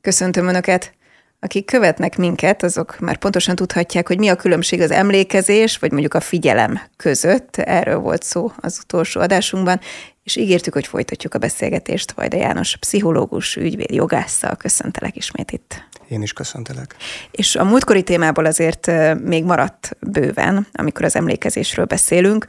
Köszöntöm Önöket! Akik követnek minket, azok már pontosan tudhatják, hogy mi a különbség az emlékezés, vagy mondjuk a figyelem között. Erről volt szó az utolsó adásunkban, és ígértük, hogy folytatjuk a beszélgetést Vajda János, pszichológus, ügyvéd, jogásszal. Köszöntelek ismét itt. Én is köszöntelek. És a múltkori témából azért még maradt bőven, amikor az emlékezésről beszélünk,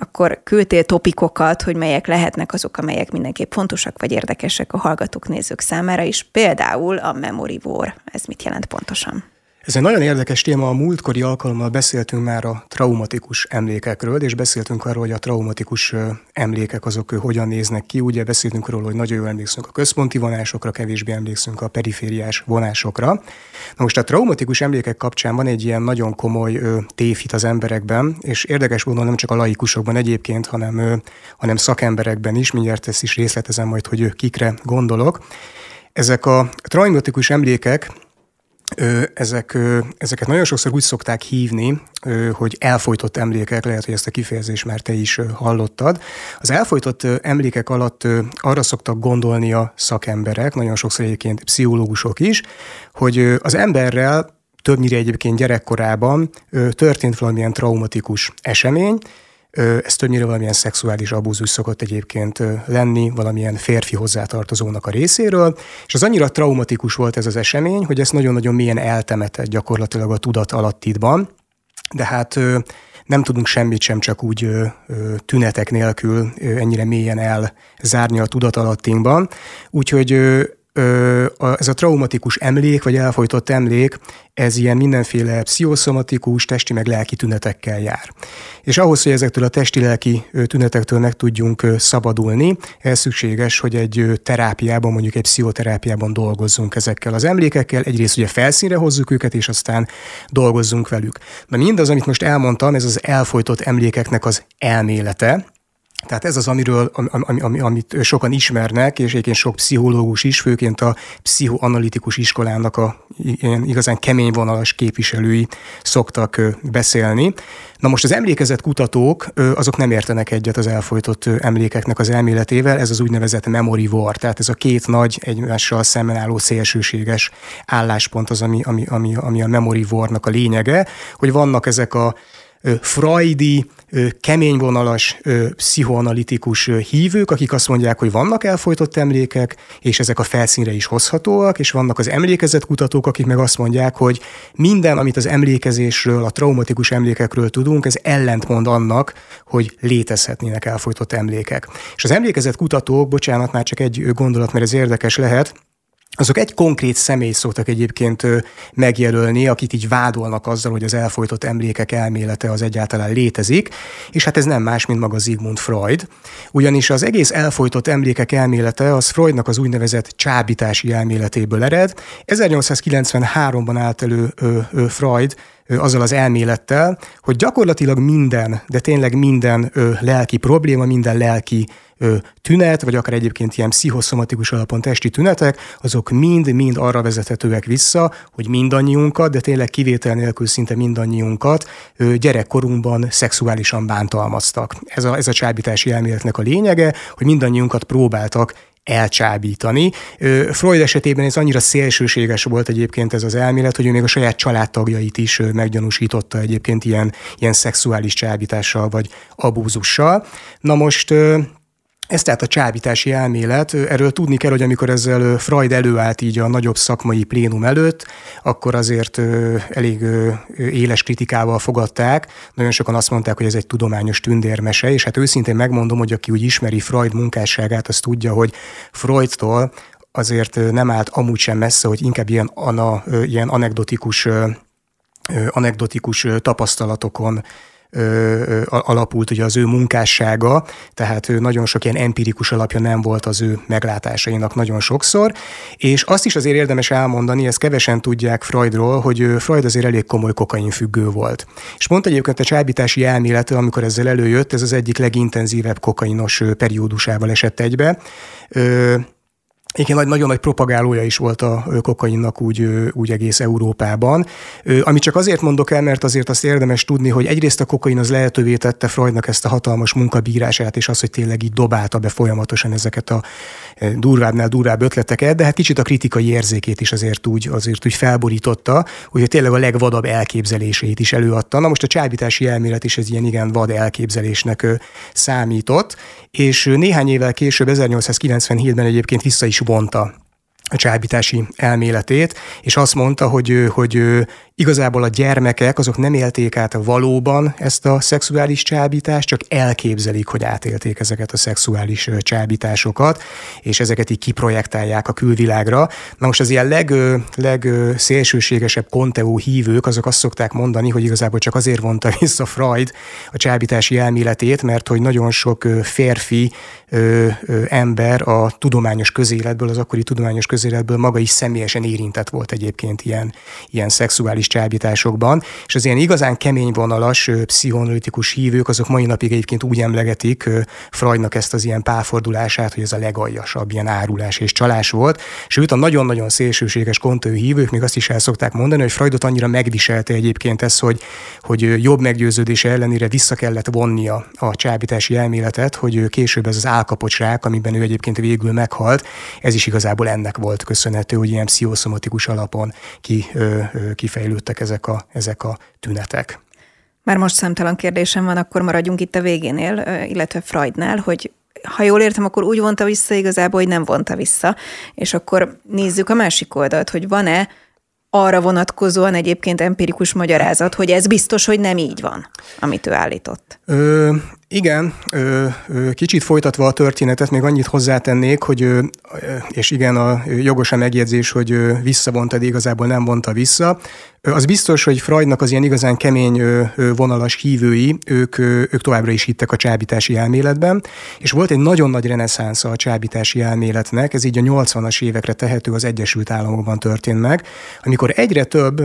akkor küldtél topikokat, hogy melyek lehetnek azok, amelyek mindenképp fontosak vagy érdekesek a hallgatók, nézők számára is. Például a Memory War. Ez mit jelent pontosan? Ez egy nagyon érdekes téma, a múltkori alkalommal beszéltünk már a traumatikus emlékekről, és beszéltünk arról, hogy a traumatikus emlékek azok hogyan néznek ki. Ugye beszéltünk arról, hogy nagyon jól emlékszünk a központi vonásokra, kevésbé emlékszünk a perifériás vonásokra. Na most a traumatikus emlékek kapcsán van egy ilyen nagyon komoly tévhit az emberekben, és érdekes módon nem csak a laikusokban egyébként, hanem, hanem szakemberekben is, mindjárt ezt is részletezem majd, hogy kikre gondolok. Ezek a traumatikus emlékek ezek, ezeket nagyon sokszor úgy szokták hívni, hogy elfolytott emlékek, lehet, hogy ezt a kifejezést már te is hallottad. Az elfolytott emlékek alatt arra szoktak gondolni a szakemberek, nagyon sokszor egyébként pszichológusok is, hogy az emberrel többnyire egyébként gyerekkorában történt valamilyen traumatikus esemény, ez többnyire valamilyen szexuális abúzus szokott egyébként lenni, valamilyen férfi hozzátartozónak a részéről, és az annyira traumatikus volt ez az esemény, hogy ezt nagyon-nagyon mélyen eltemetett gyakorlatilag a tudat alattidban, de hát nem tudunk semmit sem csak úgy tünetek nélkül ennyire mélyen elzárni a tudatalattinkban. Úgyhogy ez a traumatikus emlék, vagy elfolytott emlék, ez ilyen mindenféle pszichoszomatikus, testi meg lelki tünetekkel jár. És ahhoz, hogy ezektől a testi-lelki tünetektől meg tudjunk szabadulni, ez szükséges, hogy egy terápiában, mondjuk egy pszichoterápiában dolgozzunk ezekkel az emlékekkel. Egyrészt ugye felszínre hozzuk őket, és aztán dolgozzunk velük. Na mindaz, amit most elmondtam, ez az elfolytott emlékeknek az elmélete, tehát ez az, amiről, ami, ami, amit sokan ismernek, és egyébként sok pszichológus is, főként a pszichoanalitikus iskolának a ilyen igazán kemény vonalas képviselői szoktak beszélni. Na most az emlékezett kutatók, azok nem értenek egyet az elfolytott emlékeknek az elméletével, ez az úgynevezett memory war, tehát ez a két nagy egymással szemben álló szélsőséges álláspont az, ami, ami, ami, ami a memory warnak a lényege, hogy vannak ezek a freudi, keményvonalas, pszichoanalitikus hívők, akik azt mondják, hogy vannak elfolytott emlékek, és ezek a felszínre is hozhatóak, és vannak az emlékezett kutatók, akik meg azt mondják, hogy minden, amit az emlékezésről, a traumatikus emlékekről tudunk, ez ellentmond annak, hogy létezhetnének elfolytott emlékek. És az emlékezett kutatók, bocsánat, már csak egy gondolat, mert ez érdekes lehet, azok egy konkrét személy szoktak egyébként megjelölni, akit így vádolnak azzal, hogy az elfolytott emlékek elmélete az egyáltalán létezik, és hát ez nem más, mint maga Sigmund Freud. Ugyanis az egész elfolytott emlékek elmélete az Freudnak az úgynevezett csábítási elméletéből ered. 1893-ban állt elő Freud azzal az elmélettel, hogy gyakorlatilag minden, de tényleg minden ö, lelki probléma, minden lelki tünet, vagy akár egyébként ilyen pszichoszomatikus alapon testi tünetek, azok mind-mind arra vezethetőek vissza, hogy mindannyiunkat, de tényleg kivétel nélkül szinte mindannyiunkat gyerekkorunkban szexuálisan bántalmaztak. Ez a, ez a csábítási elméletnek a lényege, hogy mindannyiunkat próbáltak elcsábítani. Freud esetében ez annyira szélsőséges volt egyébként ez az elmélet, hogy ő még a saját családtagjait is meggyanúsította egyébként ilyen, ilyen szexuális csábítással vagy abúzussal. Na most ez tehát a csábítási elmélet. Erről tudni kell, hogy amikor ezzel Freud előállt így a nagyobb szakmai plénum előtt, akkor azért elég éles kritikával fogadták. Nagyon sokan azt mondták, hogy ez egy tudományos tündérmese, és hát őszintén megmondom, hogy aki úgy ismeri Freud munkásságát, az tudja, hogy Freudtól azért nem állt amúgy sem messze, hogy inkább ilyen, ana, ilyen anekdotikus anekdotikus tapasztalatokon alapult ugye az ő munkássága, tehát ő nagyon sok ilyen empirikus alapja nem volt az ő meglátásainak nagyon sokszor, és azt is azért érdemes elmondani, ezt kevesen tudják Freudról, hogy Freud azért elég komoly kokainfüggő volt. És mondta egyébként a csábítási elmélete, amikor ezzel előjött, ez az egyik legintenzívebb kokainos periódusával esett egybe. Ö, Igen, nagyon nagy propagálója is volt a kokainnak úgy, úgy egész Európában. Amit csak azért mondok el, mert azért azt érdemes tudni, hogy egyrészt a kokain az lehetővé tette Freudnak ezt a hatalmas munkabírását, és az, hogy tényleg így dobálta be folyamatosan ezeket a durvábbnál durvább ötleteket, de hát kicsit a kritikai érzékét is azért úgy, azért úgy felborította, hogy tényleg a legvadabb elképzeléseit is előadta. Na most a csábítási elmélet is ez ilyen igen vad elképzelésnek számított, és néhány évvel később, 1897-ben egyébként vissza is vonta a csábítási elméletét, és azt mondta, hogy, hogy igazából a gyermekek azok nem élték át valóban ezt a szexuális csábítást, csak elképzelik, hogy átélték ezeket a szexuális csábításokat, és ezeket így kiprojektálják a külvilágra. Na most az ilyen leg, legszélsőségesebb konteó hívők, azok azt szokták mondani, hogy igazából csak azért vonta vissza Freud a csábítási elméletét, mert hogy nagyon sok férfi ö, ö, ember a tudományos közéletből, az akkori tudományos közéletből maga is személyesen érintett volt egyébként ilyen, ilyen szexuális csábításokban, és az ilyen igazán kemény vonalas pszichoanalitikus hívők, azok mai napig egyébként úgy emlegetik Freudnak ezt az ilyen pálfordulását, hogy ez a legaljasabb ilyen árulás és csalás volt, sőt a nagyon-nagyon szélsőséges kontő hívők még azt is el szokták mondani, hogy Freudot annyira megviselte egyébként ez, hogy, hogy jobb meggyőződése ellenére vissza kellett vonnia a csábítási elméletet, hogy később ez az álkapocs rák, amiben ő egyébként végül meghalt, ez is igazából ennek volt köszönhető, hogy ilyen pszichoszomatikus alapon ki, ö, ö, kifejlődtek ezek a, ezek a tünetek. Már most számtalan kérdésem van, akkor maradjunk itt a végénél, illetve Freudnál, hogy ha jól értem, akkor úgy vonta vissza igazából, hogy nem vonta vissza. És akkor nézzük a másik oldalt, hogy van-e arra vonatkozóan egyébként empirikus magyarázat, hogy ez biztos, hogy nem így van, amit ő állított. Ö, igen, kicsit folytatva a történetet, még annyit hozzátennék, hogy, és igen, a jogos a megjegyzés, hogy visszavonta, de igazából nem vonta vissza. Az biztos, hogy Freudnak az ilyen igazán kemény vonalas hívői, ők, ők továbbra is hittek a csábítási elméletben, és volt egy nagyon nagy reneszánsza a csábítási elméletnek, ez így a 80-as évekre tehető az Egyesült Államokban történt meg, amikor egyre több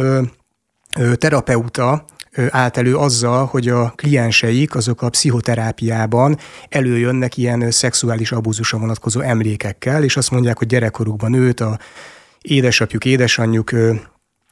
terapeuta állt elő azzal, hogy a klienseik azok a pszichoterápiában előjönnek ilyen szexuális abúzusra vonatkozó emlékekkel, és azt mondják, hogy gyerekkorukban őt a édesapjuk, édesanyjuk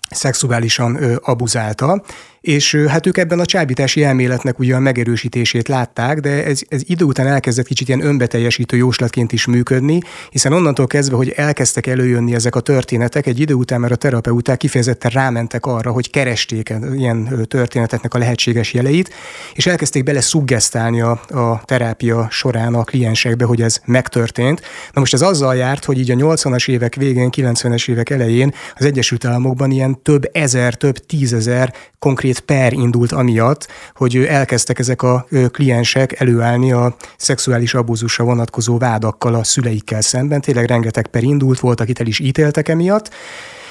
szexuálisan abuzálta, és hát ők ebben a csábítási elméletnek ugye a megerősítését látták, de ez, ez idő után elkezdett kicsit ilyen önbeteljesítő jóslatként is működni, hiszen onnantól kezdve, hogy elkezdtek előjönni ezek a történetek, egy idő után már a terapeuták kifejezetten rámentek arra, hogy keresték ilyen történeteknek a lehetséges jeleit, és elkezdték bele szuggesztálni a, a terápia során a kliensekbe, hogy ez megtörtént. Na most ez azzal járt, hogy így a 80-as évek végén, 90-es évek elején az Egyesült Államokban ilyen több ezer, több tízezer konkrét per indult amiatt, hogy elkezdtek ezek a kliensek előállni a szexuális abúzusra vonatkozó vádakkal a szüleikkel szemben. Tényleg rengeteg per indult, volt, akit el is ítéltek emiatt,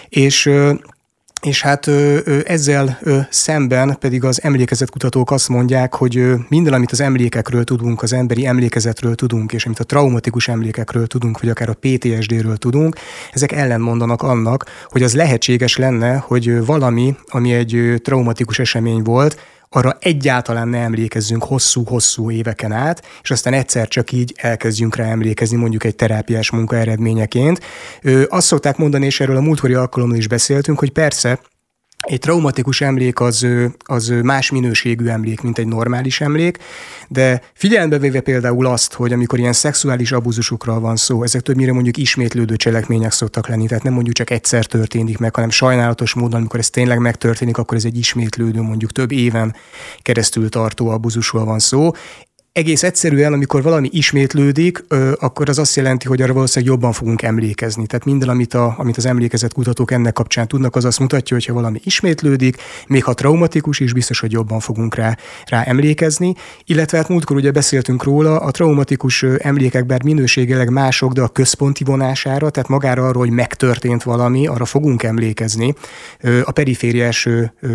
és és hát ezzel szemben pedig az emlékezetkutatók azt mondják, hogy minden, amit az emlékekről tudunk, az emberi emlékezetről tudunk, és amit a traumatikus emlékekről tudunk, vagy akár a PTSD-ről tudunk, ezek ellenmondanak annak, hogy az lehetséges lenne, hogy valami, ami egy traumatikus esemény volt, arra egyáltalán ne emlékezzünk hosszú-hosszú éveken át, és aztán egyszer csak így elkezdjünk rá emlékezni mondjuk egy terápiás munka eredményeként. Azt szokták mondani, és erről a múltkori alkalommal is beszéltünk, hogy persze egy traumatikus emlék az, az más minőségű emlék, mint egy normális emlék, de figyelembe véve például azt, hogy amikor ilyen szexuális abúzusokról van szó, ezek többnyire mondjuk ismétlődő cselekmények szoktak lenni, tehát nem mondjuk csak egyszer történik meg, hanem sajnálatos módon, amikor ez tényleg megtörténik, akkor ez egy ismétlődő, mondjuk több éven keresztül tartó abúzusról van szó egész egyszerűen, amikor valami ismétlődik, akkor az azt jelenti, hogy arra valószínűleg jobban fogunk emlékezni. Tehát minden, amit, a, amit az emlékezett kutatók ennek kapcsán tudnak, az azt mutatja, hogy ha valami ismétlődik, még ha traumatikus is, biztos, hogy jobban fogunk rá, rá emlékezni. Illetve hát múltkor ugye beszéltünk róla, a traumatikus emlékek bár minőségileg mások, de a központi vonására, tehát magára arról, hogy megtörtént valami, arra fogunk emlékezni. A perifériás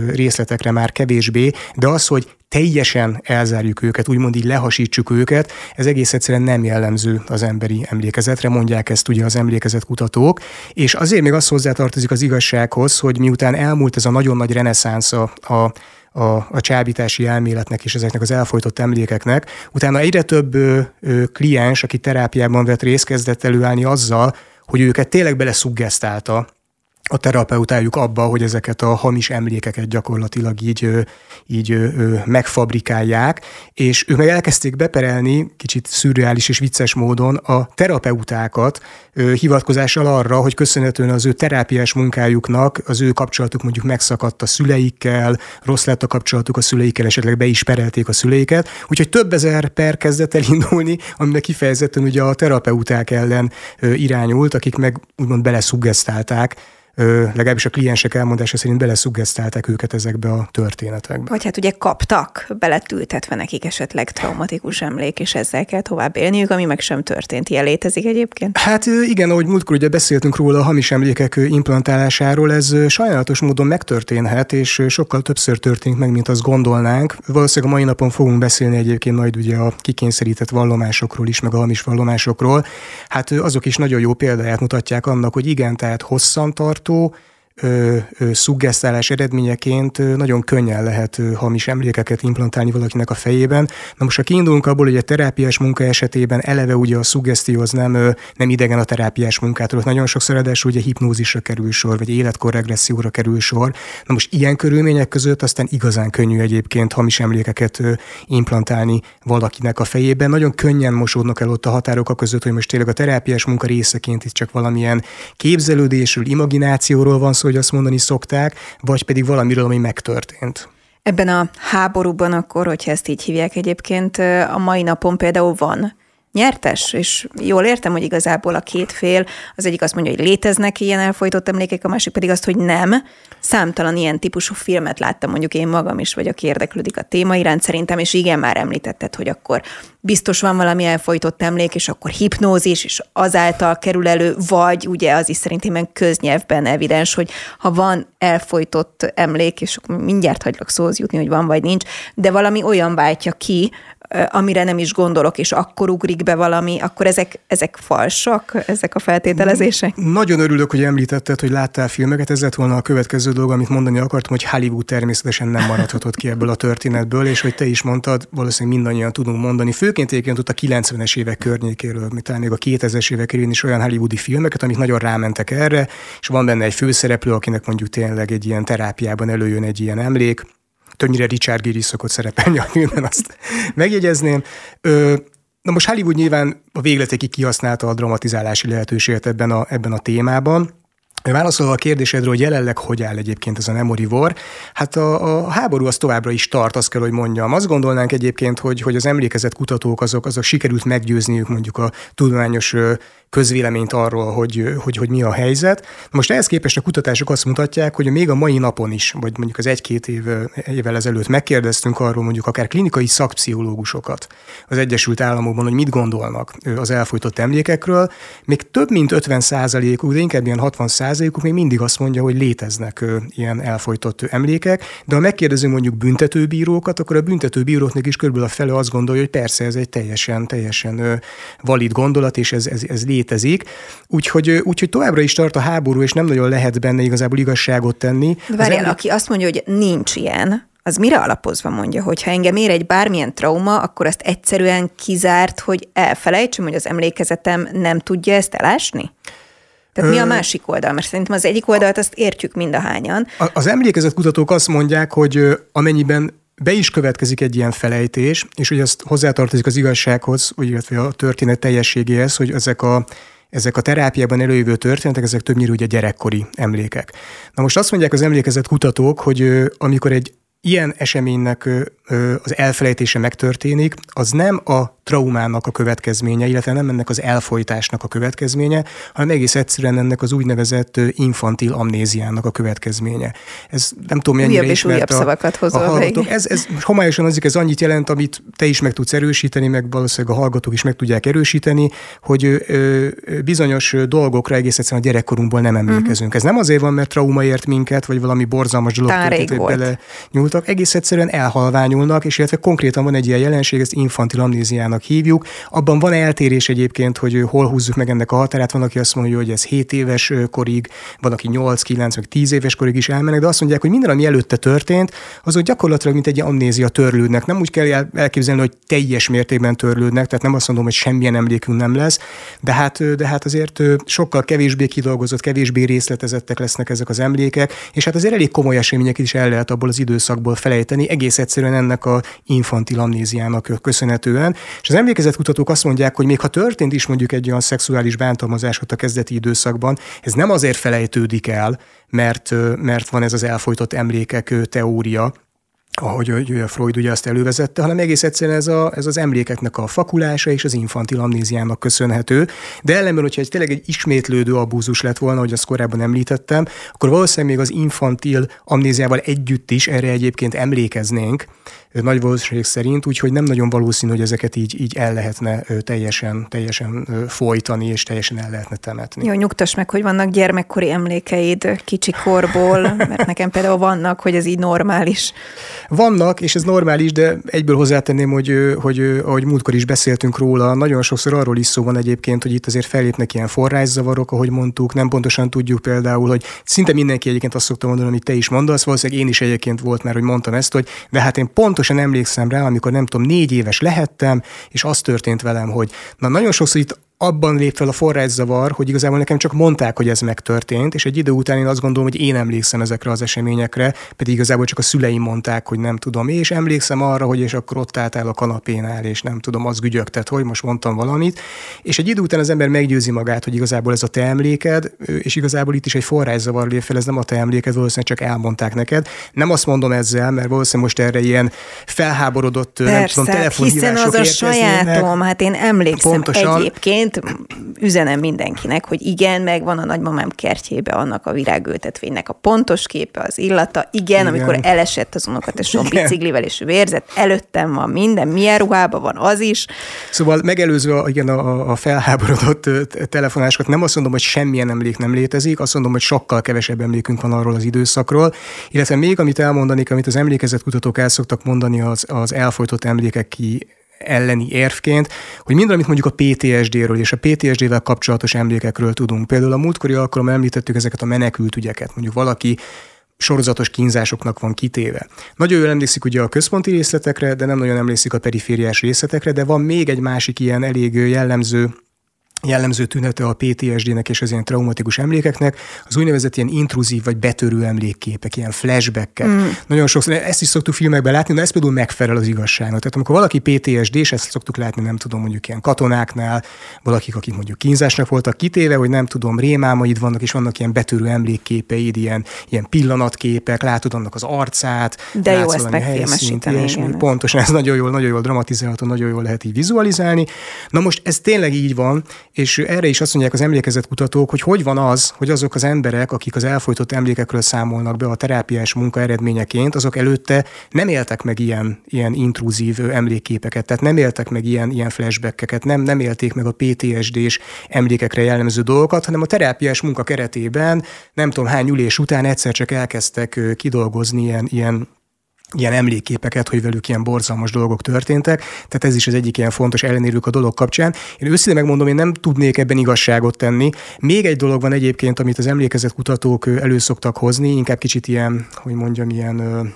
részletekre már kevésbé, de az, hogy teljesen elzárjuk őket, úgymond így lehasítsuk őket, ez egész egyszerűen nem jellemző az emberi emlékezetre, mondják ezt ugye az emlékezet kutatók, és azért még az hozzátartozik az igazsághoz, hogy miután elmúlt ez a nagyon nagy reneszánsz a, a a, a csábítási elméletnek és ezeknek az elfolytott emlékeknek. Utána egyre több ö, ö, kliens, aki terápiában vett részt, kezdett előállni azzal, hogy őket tényleg beleszuggesztálta a terapeutájuk abba, hogy ezeket a hamis emlékeket gyakorlatilag így, így megfabrikálják, és ők meg elkezdték beperelni, kicsit szürreális és vicces módon a terapeutákat hivatkozással arra, hogy köszönhetően az ő terápiás munkájuknak az ő kapcsolatuk mondjuk megszakadt a szüleikkel, rossz lett a kapcsolatuk a szüleikkel, esetleg be is perelték a szüleiket, úgyhogy több ezer per kezdett el indulni, amiben kifejezetten ugye a terapeuták ellen irányult, akik meg úgymond beleszuggesztálták legalábbis a kliensek elmondása szerint beleszuggesztálták őket ezekbe a történetekbe. Vagy hát ugye kaptak, beletültetve nekik esetleg traumatikus emlék, és ezzel kell tovább élniük, ami meg sem történt. Ilyen létezik egyébként? Hát igen, ahogy múltkor ugye beszéltünk róla a hamis emlékek implantálásáról, ez sajnálatos módon megtörténhet, és sokkal többször történik meg, mint azt gondolnánk. Valószínűleg a mai napon fogunk beszélni egyébként majd ugye a kikényszerített vallomásokról is, meg a hamis vallomásokról. Hát azok is nagyon jó példáját mutatják annak, hogy igen, tehát hosszan tart, gyártó ö, ö, szuggesztálás eredményeként nagyon könnyen lehet hamis emlékeket implantálni valakinek a fejében. Na most, ha kiindulunk abból, hogy a terápiás munka esetében eleve ugye a szuggesztió az nem, nem idegen a terápiás munkától, nagyon sokszor ráadásul ugye hipnózisra kerül sor, vagy életkorregresszióra kerül sor. Na most ilyen körülmények között aztán igazán könnyű egyébként hamis emlékeket implantálni valakinek a fejében. Nagyon könnyen mosódnak el ott a határok a között, hogy most tényleg a terápiás munka részeként itt csak valamilyen képzelődésről, imaginációról van szó, hogy azt mondani szokták, vagy pedig valamiről, ami megtörtént. Ebben a háborúban akkor, hogyha ezt így hívják egyébként, a mai napon például van nyertes, és jól értem, hogy igazából a két fél, az egyik azt mondja, hogy léteznek ilyen elfolytott emlékek, a másik pedig azt, hogy nem. Számtalan ilyen típusú filmet láttam mondjuk én magam is, vagy aki érdeklődik a téma iránt szerintem, és igen, már említetted, hogy akkor biztos van valami elfolytott emlék, és akkor hipnózis, és azáltal kerül elő, vagy ugye az is szerintem köznyelvben evidens, hogy ha van elfolytott emlék, és akkor mindjárt hagylak szóhoz jutni, hogy van vagy nincs, de valami olyan váltja ki, amire nem is gondolok, és akkor ugrik be valami, akkor ezek, ezek falsak, ezek a feltételezések? Nagyon örülök, hogy említetted, hogy láttál filmeket, ez lett volna a következő dolog, amit mondani akartam, hogy Hollywood természetesen nem maradhatott ki ebből a történetből, és hogy te is mondtad, valószínűleg mindannyian tudunk mondani, főként egyébként ott a 90-es évek környékéről, talán még a 2000-es évek körül is olyan hollywoodi filmeket, amik nagyon rámentek erre, és van benne egy főszereplő, akinek mondjuk tényleg egy ilyen terápiában előjön egy ilyen emlék, többnyire Richard Gere szokott szerepelni a filmben, azt megjegyezném. Ö, na most Hollywood nyilván a végletekig kihasználta a dramatizálási lehetőséget ebben a, ebben a témában, Válaszolva a kérdésedről, hogy jelenleg hogy áll egyébként ez a memory war, hát a, a háború az továbbra is tart, azt kell, hogy mondjam. Azt gondolnánk egyébként, hogy, hogy az emlékezett kutatók azok, azok sikerült meggyőzniük mondjuk a tudományos közvéleményt arról, hogy, hogy, hogy mi a helyzet. Most ehhez képest a kutatások azt mutatják, hogy még a mai napon is, vagy mondjuk az egy-két év, évvel ezelőtt megkérdeztünk arról mondjuk akár klinikai szakpszichológusokat az Egyesült Államokban, hogy mit gondolnak az elfolytott emlékekről. Még több mint 50 százalékuk, de inkább ilyen 60 százalékuk még mindig azt mondja, hogy léteznek ilyen elfolytott emlékek, de ha megkérdezünk mondjuk büntetőbírókat, akkor a büntetőbíróknak is körülbelül a fele azt gondolja, hogy persze ez egy teljesen, teljesen valid gondolat, és ez, ez, ez létezik. Úgyhogy, úgyhogy továbbra is tart a háború, és nem nagyon lehet benne igazából igazságot tenni. Várjál, emlék... aki azt mondja, hogy nincs ilyen, az mire alapozva mondja, hogy ha engem ér egy bármilyen trauma, akkor azt egyszerűen kizárt, hogy elfelejtsem, hogy az emlékezetem nem tudja ezt elásni? Tehát mi a másik oldal? Mert szerintem az egyik oldalt azt értjük mind a hányan. Az emlékezet kutatók azt mondják, hogy amennyiben be is következik egy ilyen felejtés, és hogy ezt hozzátartozik az igazsághoz, illetve a történet teljességéhez, hogy ezek a ezek a terápiában előjövő történetek, ezek többnyire ugye gyerekkori emlékek. Na most azt mondják az emlékezett kutatók, hogy amikor egy ilyen eseménynek az elfelejtése megtörténik, az nem a traumának a következménye, illetve nem ennek az elfolytásnak a következménye, hanem egész egyszerűen ennek az úgynevezett infantil amnéziának a következménye. Ez nem tudom, mennyire újabb és újabb a, szavakat hozol a hallgatók. Ez, ez homályosan azik, ez annyit jelent, amit te is meg tudsz erősíteni, meg valószínűleg a hallgatók is meg tudják erősíteni, hogy ö, bizonyos dolgokra egész egyszerűen a gyerekkorunkból nem emlékezünk. Uh-huh. Ez nem azért van, mert trauma ért minket, vagy valami borzalmas dolog bele nyúltak, elfolytak, egész egyszerűen elhalványulnak, és illetve konkrétan van egy ilyen jelenség, ezt infantil amnéziának hívjuk. Abban van eltérés egyébként, hogy hol húzzuk meg ennek a határát. Van, aki azt mondja, hogy ez 7 éves korig, van, aki 8, 9, meg 10 éves korig is elmennek, de azt mondják, hogy minden, ami előtte történt, azok gyakorlatilag mint egy amnézia törlődnek. Nem úgy kell elképzelni, hogy teljes mértékben törlődnek, tehát nem azt mondom, hogy semmilyen emlékünk nem lesz, de hát, de hát azért sokkal kevésbé kidolgozott, kevésbé részletezettek lesznek ezek az emlékek, és hát azért elég komoly eseményeket is el lehet abból az időszakból felejteni, egész egyszerűen ennek a infantil amnéziának köszönhetően. És az emlékezetkutatók azt mondják, hogy még ha történt is mondjuk egy olyan szexuális bántalmazás ott a kezdeti időszakban, ez nem azért felejtődik el, mert, mert van ez az elfolytott emlékek teória, ahogy a Freud ugye azt elővezette, hanem egész egyszerűen ez, a, ez az emlékeknek a fakulása és az infantil amnéziának köszönhető. De ellenben, hogyha egy tényleg egy ismétlődő abúzus lett volna, ahogy azt korábban említettem, akkor valószínűleg még az infantil amnéziával együtt is erre egyébként emlékeznénk, nagy valószínűség szerint, úgyhogy nem nagyon valószínű, hogy ezeket így, így el lehetne teljesen, teljesen folytani, és teljesen el lehetne temetni. Jó, nyugtass meg, hogy vannak gyermekkori emlékeid kicsi korból, mert nekem például vannak, hogy ez így normális. Vannak, és ez normális, de egyből hozzátenném, hogy, hogy ahogy múltkor is beszéltünk róla, nagyon sokszor arról is szó van egyébként, hogy itt azért fellépnek ilyen forrászavarok, ahogy mondtuk, nem pontosan tudjuk például, hogy szinte mindenki egyébként azt szokta mondani, amit te is mondasz, valószínűleg én is egyébként volt már, hogy mondtam ezt, hogy de hát én pontosan emlékszem rá, amikor nem tudom, négy éves lehettem, és az történt velem, hogy na nagyon sokszor itt abban lép fel a forrászavar, hogy igazából nekem csak mondták, hogy ez megtörtént, és egy idő után én azt gondolom, hogy én emlékszem ezekre az eseményekre, pedig igazából csak a szüleim mondták, hogy nem tudom, és emlékszem arra, hogy és akkor ott álltál a kanapénál, és nem tudom, az gügyögtet, hogy most mondtam valamit, és egy idő után az ember meggyőzi magát, hogy igazából ez a te emléked, és igazából itt is egy forrászavar lép fel, ez nem a te emléked, valószínűleg csak elmondták neked. Nem azt mondom ezzel, mert valószínűleg most erre ilyen felháborodott, Persze, nem tudom, telefonhívások hiszen az a sajátom, hát én emlékszem Pontosan. egyébként, egyébként üzenem mindenkinek, hogy igen, megvan a nagymamám kertjébe annak a virágültetvénynek a pontos képe, az illata. Igen, igen. amikor elesett az unokatesom biciklivel, és vérzett, előttem van minden, milyen ruhában van az is. Szóval megelőzve igen, a, a felháborodott telefonásokat, nem azt mondom, hogy semmilyen emlék nem létezik, azt mondom, hogy sokkal kevesebb emlékünk van arról az időszakról, illetve még amit elmondanék, amit az emlékezetkutatók el szoktak mondani, az, az elfolytott emlékek ki elleni érvként, hogy minden, amit mondjuk a PTSD-ről és a PTSD-vel kapcsolatos emlékekről tudunk. Például a múltkori alkalommal említettük ezeket a menekült ügyeket. Mondjuk valaki sorozatos kínzásoknak van kitéve. Nagyon jól emlékszik ugye a központi részletekre, de nem nagyon emlékszik a perifériás részletekre, de van még egy másik ilyen elég jellemző jellemző tünete a PTSD-nek és az ilyen traumatikus emlékeknek, az úgynevezett ilyen intruzív vagy betörő emlékképek, ilyen flashbackek. Mm. Nagyon sokszor ezt is szoktuk filmekben látni, de ez például megfelel az igazságnak. Tehát amikor valaki PTSD, és ezt szoktuk látni, nem tudom, mondjuk ilyen katonáknál, valakik, akik mondjuk kínzásnak voltak kitéve, hogy nem tudom, rémámaid vannak, és vannak ilyen betörő emlékképeid, ilyen, ilyen pillanatképek, látod annak az arcát, de jó ezt megfilmesíteni. Pontosan, ez nagyon jól, nagyon jól dramatizálható, nagyon jól lehet így vizualizálni. Na most ez tényleg így van, és erre is azt mondják az emlékezett kutatók, hogy hogy van az, hogy azok az emberek, akik az elfolytott emlékekről számolnak be a terápiás munka eredményeként, azok előtte nem éltek meg ilyen, ilyen intruzív emlékképeket, tehát nem éltek meg ilyen, ilyen flashbackeket, nem, nem élték meg a PTSD-s emlékekre jellemző dolgokat, hanem a terápiás munka keretében nem tudom hány ülés után egyszer csak elkezdtek kidolgozni ilyen, ilyen ilyen emlékképeket, hogy velük ilyen borzalmas dolgok történtek. Tehát ez is az egyik ilyen fontos ellenérük a dolog kapcsán. Én őszintén megmondom, én nem tudnék ebben igazságot tenni. Még egy dolog van egyébként, amit az emlékezett kutatók elő szoktak hozni, inkább kicsit ilyen, hogy mondjam, ilyen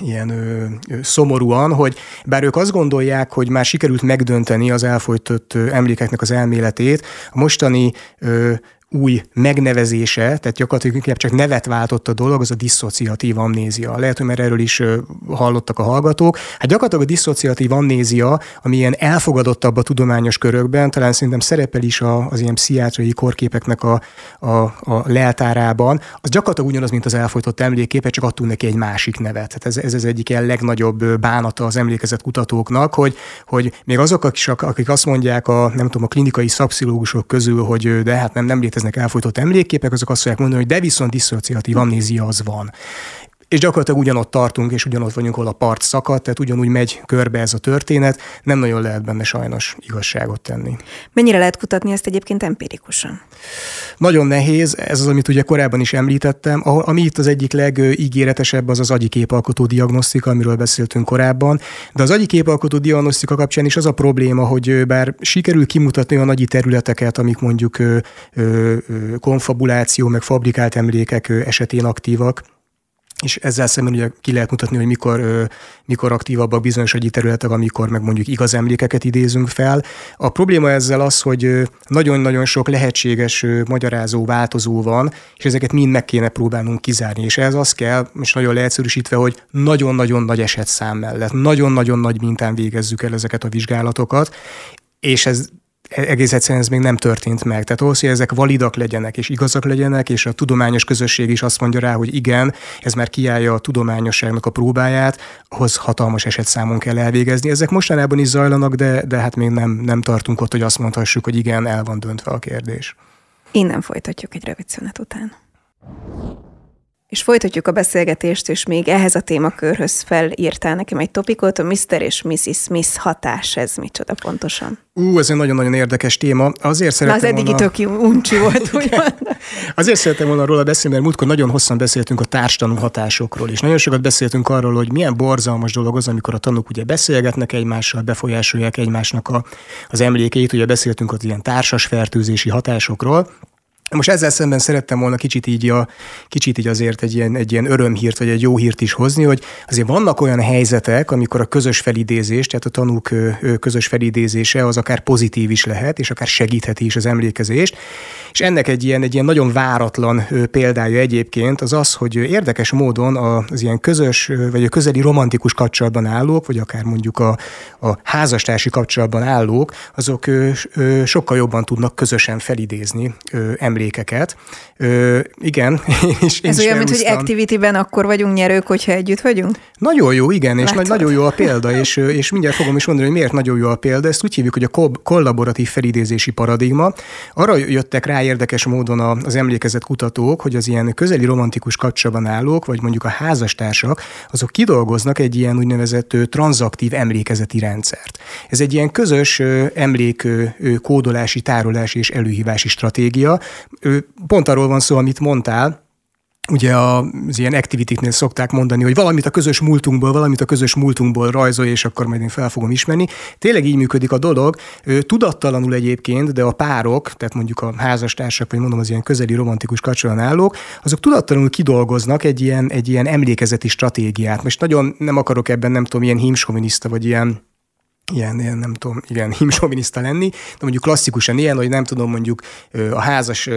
ilyen ö, ö, szomorúan, hogy bár ők azt gondolják, hogy már sikerült megdönteni az elfolytott ö, emlékeknek az elméletét, a mostani ö, új megnevezése, tehát gyakorlatilag inkább csak nevet váltott a dolog, az a diszociatív amnézia. Lehet, hogy már erről is hallottak a hallgatók. Hát gyakorlatilag a diszociatív amnézia, ami ilyen elfogadottabb a tudományos körökben, talán szerintem szerepel is az ilyen pszichiátriai korképeknek a, a, a leltárában, az gyakorlatilag ugyanaz, mint az elfolytott emléképe, csak adtunk neki egy másik nevet. Tehát ez, ez az egyik ilyen legnagyobb bánata az emlékezett kutatóknak, hogy, hogy még azok, akik azt mondják a, nem tudom, a klinikai szapszilógusok közül, hogy de hát nem, nem létezik léteznek elfolytott emlékképek, azok azt fogják mondani, hogy de viszont diszociatív amnézia az van. És gyakorlatilag ugyanott tartunk, és ugyanott vagyunk, ahol a part szakad, tehát ugyanúgy megy körbe ez a történet, nem nagyon lehet benne sajnos igazságot tenni. Mennyire lehet kutatni ezt egyébként empirikusan? Nagyon nehéz, ez az, amit ugye korábban is említettem, ami itt az egyik legígéretesebb, az az agyi képalkotó diagnosztika, amiről beszéltünk korábban, de az agyi képalkotó diagnosztika kapcsán is az a probléma, hogy bár sikerül kimutatni olyan agyi területeket, amik mondjuk konfabuláció, meg fabrikált emlékek esetén aktívak, és ezzel szemben ugye ki lehet mutatni, hogy mikor, mikor aktívabbak bizonyos agyi területek, amikor meg mondjuk igaz emlékeket idézünk fel. A probléma ezzel az, hogy nagyon-nagyon sok lehetséges magyarázó változó van, és ezeket mind meg kéne próbálnunk kizárni. És ez az kell, és nagyon leegyszerűsítve, hogy nagyon-nagyon nagy esetszám mellett, nagyon-nagyon nagy mintán végezzük el ezeket a vizsgálatokat, és ez egész egyszerűen ez még nem történt meg. Tehát ahhoz, hogy ezek validak legyenek és igazak legyenek, és a tudományos közösség is azt mondja rá, hogy igen, ez már kiállja a tudományosságnak a próbáját, ahhoz hatalmas esetszámon kell elvégezni. Ezek mostanában is zajlanak, de, de hát még nem, nem tartunk ott, hogy azt mondhassuk, hogy igen, el van döntve a kérdés. Innen folytatjuk egy rövid szünet után. És folytatjuk a beszélgetést, és még ehhez a témakörhöz felírtál nekem egy topikot, a Mr. és Mrs. Smith hatás, ez micsoda pontosan? Ú, ez egy nagyon-nagyon érdekes téma. Azért szeretem Na, az eddigi volna... tök uncsi volt, úgymond. Azért szeretem volna róla beszélni, mert múltkor nagyon hosszan beszéltünk a társadalmi hatásokról, és nagyon sokat beszéltünk arról, hogy milyen borzalmas dolog az, amikor a tanúk ugye beszélgetnek egymással, befolyásolják egymásnak a, az emlékeit, ugye beszéltünk az ilyen társas fertőzési hatásokról, most ezzel szemben szerettem volna kicsit így, a, kicsit így azért egy ilyen, egy ilyen örömhírt, vagy egy jó hírt is hozni, hogy azért vannak olyan helyzetek, amikor a közös felidézés, tehát a tanúk közös felidézése az akár pozitív is lehet, és akár segítheti is az emlékezést. És ennek egy ilyen, egy ilyen nagyon váratlan példája egyébként az az, hogy érdekes módon az ilyen közös, vagy a közeli romantikus kapcsolatban állók, vagy akár mondjuk a, a házastársi kapcsolatban állók, azok sokkal jobban tudnak közösen felidézni emlékezést emlékeket. Ö, igen. És Ez olyan, mint hogy Activity-ben akkor vagyunk nyerők, hogyha együtt vagyunk? Nagyon jó, igen, és Látod? nagyon jó a példa, és, és mindjárt fogom is mondani, hogy miért nagyon jó a példa. Ezt úgy hívjuk, hogy a kollaboratív felidézési paradigma. Arra jöttek rá érdekes módon az emlékezett kutatók, hogy az ilyen közeli romantikus kapcsolatban állók, vagy mondjuk a házastársak, azok kidolgoznak egy ilyen úgynevezett tranzaktív emlékezeti rendszert. Ez egy ilyen közös emlék kódolási, tárolási és előhívási stratégia, pont arról van szó, amit mondtál, ugye az ilyen activity szokták mondani, hogy valamit a közös múltunkból, valamit a közös múltunkból rajzolj, és akkor majd én fel fogom ismerni. Tényleg így működik a dolog. Tudattalanul egyébként, de a párok, tehát mondjuk a házastársak, vagy mondom az ilyen közeli romantikus kapcsolatban állók, azok tudattalanul kidolgoznak egy ilyen, egy ilyen emlékezeti stratégiát. Most nagyon nem akarok ebben, nem tudom, ilyen hímsoviniszta, vagy ilyen ilyen, ilyen, nem tudom, igen, himsoviniszta lenni, de mondjuk klasszikusan ilyen, hogy nem tudom, mondjuk a házas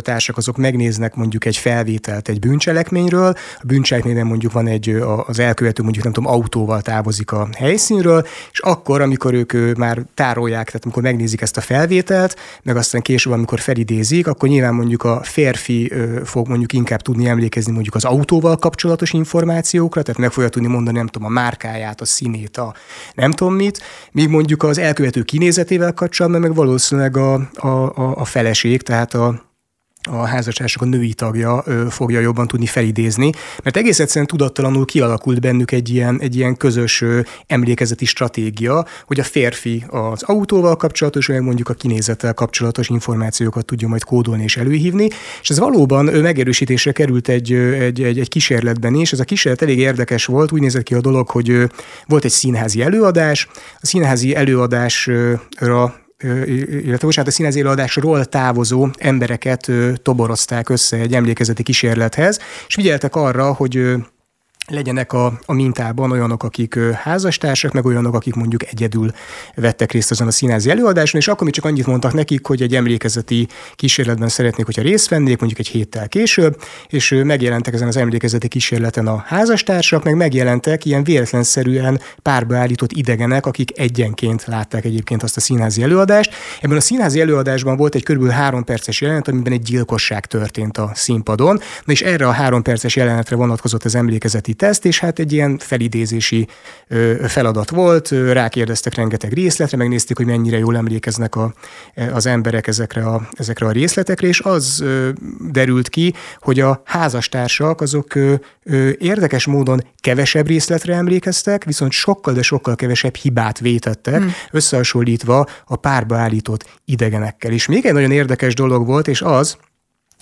társak azok megnéznek mondjuk egy felvételt egy bűncselekményről, a bűncselekményben mondjuk van egy, az elkövető mondjuk nem tudom, autóval távozik a helyszínről, és akkor, amikor ők már tárolják, tehát amikor megnézik ezt a felvételt, meg aztán később, amikor felidézik, akkor nyilván mondjuk a férfi fog mondjuk inkább tudni emlékezni mondjuk az autóval kapcsolatos információkra, tehát meg fogja tudni mondani, nem tudom, a márkáját, a színét, a nem tudom mit, míg mondjuk az elkövető kinézetével kapcsolatban meg valószínűleg a, a, a, a feleség, tehát a, a házasságok a női tagja ö, fogja jobban tudni felidézni, mert egész egyszerűen tudattalanul kialakult bennük egy ilyen, egy ilyen közös ö, emlékezeti stratégia, hogy a férfi az autóval kapcsolatos, vagy mondjuk a kinézettel kapcsolatos információkat tudja majd kódolni és előhívni, és ez valóban ö, megerősítésre került egy, ö, egy, egy, egy kísérletben is. Ez a kísérlet elég érdekes volt, úgy nézett ki a dolog, hogy ö, volt egy színházi előadás, a színházi előadásra illetve bocsánat, a színházi előadásról távozó embereket toborozták össze egy emlékezeti kísérlethez, és figyeltek arra, hogy legyenek a, a mintában olyanok, akik házastársak, meg olyanok, akik mondjuk egyedül vettek részt azon a színházi előadáson, és akkor mi csak annyit mondtak nekik, hogy egy emlékezeti kísérletben szeretnék, hogyha részt vennék, mondjuk egy héttel később, és megjelentek ezen az emlékezeti kísérleten a házastársak, meg megjelentek ilyen véletlenszerűen párbeállított idegenek, akik egyenként látták egyébként azt a színházi előadást. Ebben a színházi előadásban volt egy kb. három perces jelenet, amiben egy gyilkosság történt a színpadon, és erre a három perces jelenetre vonatkozott az emlékezeti teszt, és hát egy ilyen felidézési feladat volt, rákérdeztek rengeteg részletre, megnézték, hogy mennyire jól emlékeznek a, az emberek ezekre a, ezekre a részletekre, és az derült ki, hogy a házastársak azok érdekes módon kevesebb részletre emlékeztek, viszont sokkal, de sokkal kevesebb hibát vétettek, hmm. összehasonlítva a párba állított idegenekkel. És még egy nagyon érdekes dolog volt, és az,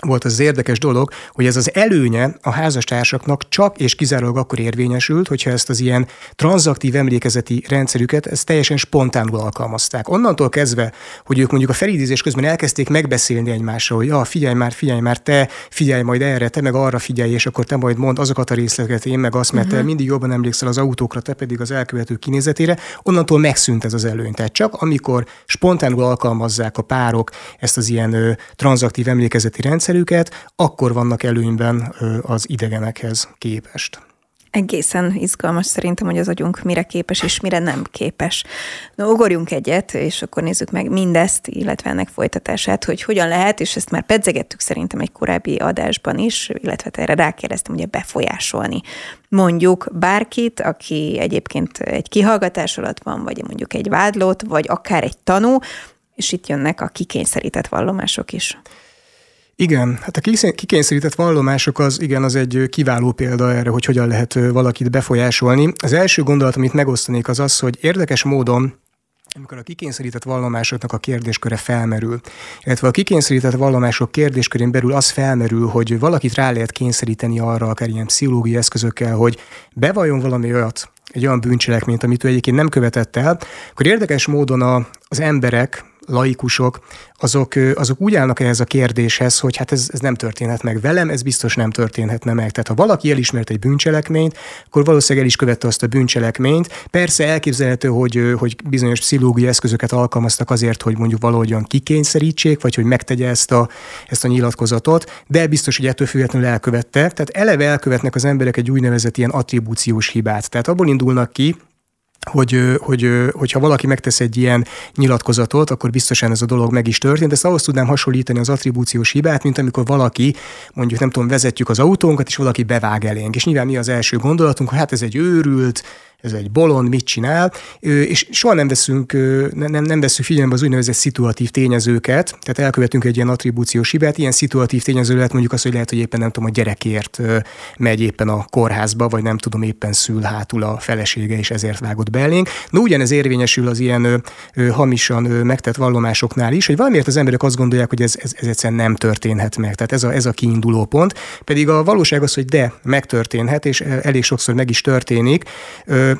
volt az, érdekes dolog, hogy ez az előnye a házastársaknak csak és kizárólag akkor érvényesült, hogyha ezt az ilyen tranzaktív emlékezeti rendszerüket ezt teljesen spontánul alkalmazták. Onnantól kezdve, hogy ők mondjuk a felidézés közben elkezdték megbeszélni egymással, hogy ah, figyelj már, figyelj már, te figyelj majd erre, te meg arra figyelj, és akkor te majd mond azokat a részleteket, én meg azt, mert uh-huh. te mhm. mindig jobban emlékszel az autókra, te pedig az elkövető kinézetére, onnantól megszűnt ez az előny. Tehát csak amikor spontánul alkalmazzák a párok ezt az ilyen ö, tranzaktív emlékezeti rendszer, rendszerüket, akkor vannak előnyben az idegenekhez képest. Egészen izgalmas szerintem, hogy az agyunk mire képes és mire nem képes. No, ugorjunk egyet, és akkor nézzük meg mindezt, illetve ennek folytatását, hogy hogyan lehet, és ezt már pedzegettük szerintem egy korábbi adásban is, illetve erre rákérdeztem, ugye befolyásolni. Mondjuk bárkit, aki egyébként egy kihallgatás alatt van, vagy mondjuk egy vádlott, vagy akár egy tanú, és itt jönnek a kikényszerített vallomások is. Igen, hát a kikényszerített vallomások az, igen, az egy kiváló példa erre, hogy hogyan lehet valakit befolyásolni. Az első gondolat, amit megosztanék, az az, hogy érdekes módon amikor a kikényszerített vallomásoknak a kérdésköre felmerül, illetve a kikényszerített vallomások kérdéskörén belül az felmerül, hogy valakit rá lehet kényszeríteni arra, akár ilyen pszichológiai eszközökkel, hogy bevalljon valami olyat, egy olyan bűncselekményt, amit ő egyébként nem követett el, akkor érdekes módon a, az emberek, laikusok, azok, azok úgy állnak ehhez a kérdéshez, hogy hát ez, ez nem történhet meg velem, ez biztos nem történhetne meg. Tehát ha valaki elismert egy bűncselekményt, akkor valószínűleg el is követte azt a bűncselekményt. Persze elképzelhető, hogy, hogy bizonyos pszichológiai eszközöket alkalmaztak azért, hogy mondjuk valahogyan kikényszerítsék, vagy hogy megtegye ezt a, ezt a nyilatkozatot, de biztos, hogy ettől függetlenül elkövette. Tehát eleve elkövetnek az emberek egy úgynevezett ilyen attribúciós hibát. Tehát abból indulnak ki, hogy, hogy, hogyha valaki megtesz egy ilyen nyilatkozatot, akkor biztosan ez a dolog meg is történt. Ezt ahhoz tudnám hasonlítani az attribúciós hibát, mint amikor valaki, mondjuk nem tudom, vezetjük az autónkat, és valaki bevág elénk. És nyilván mi az első gondolatunk, hogy hát ez egy őrült, ez egy bolond, mit csinál, és soha nem veszünk, nem, nem veszünk figyelembe az úgynevezett szituatív tényezőket, tehát elkövetünk egy ilyen attribúciós hibát, ilyen szituatív tényező lehet mondjuk az, hogy lehet, hogy éppen nem tudom, a gyerekért megy éppen a kórházba, vagy nem tudom, éppen szül hátul a felesége, és ezért vágott belénk. No, ugyanez érvényesül az ilyen hamisan megtett vallomásoknál is, hogy valamiért az emberek azt gondolják, hogy ez, ez, ez egyszerűen nem történhet meg. Tehát ez a, ez a kiinduló pont. Pedig a valóság az, hogy de, megtörténhet, és elég sokszor meg is történik.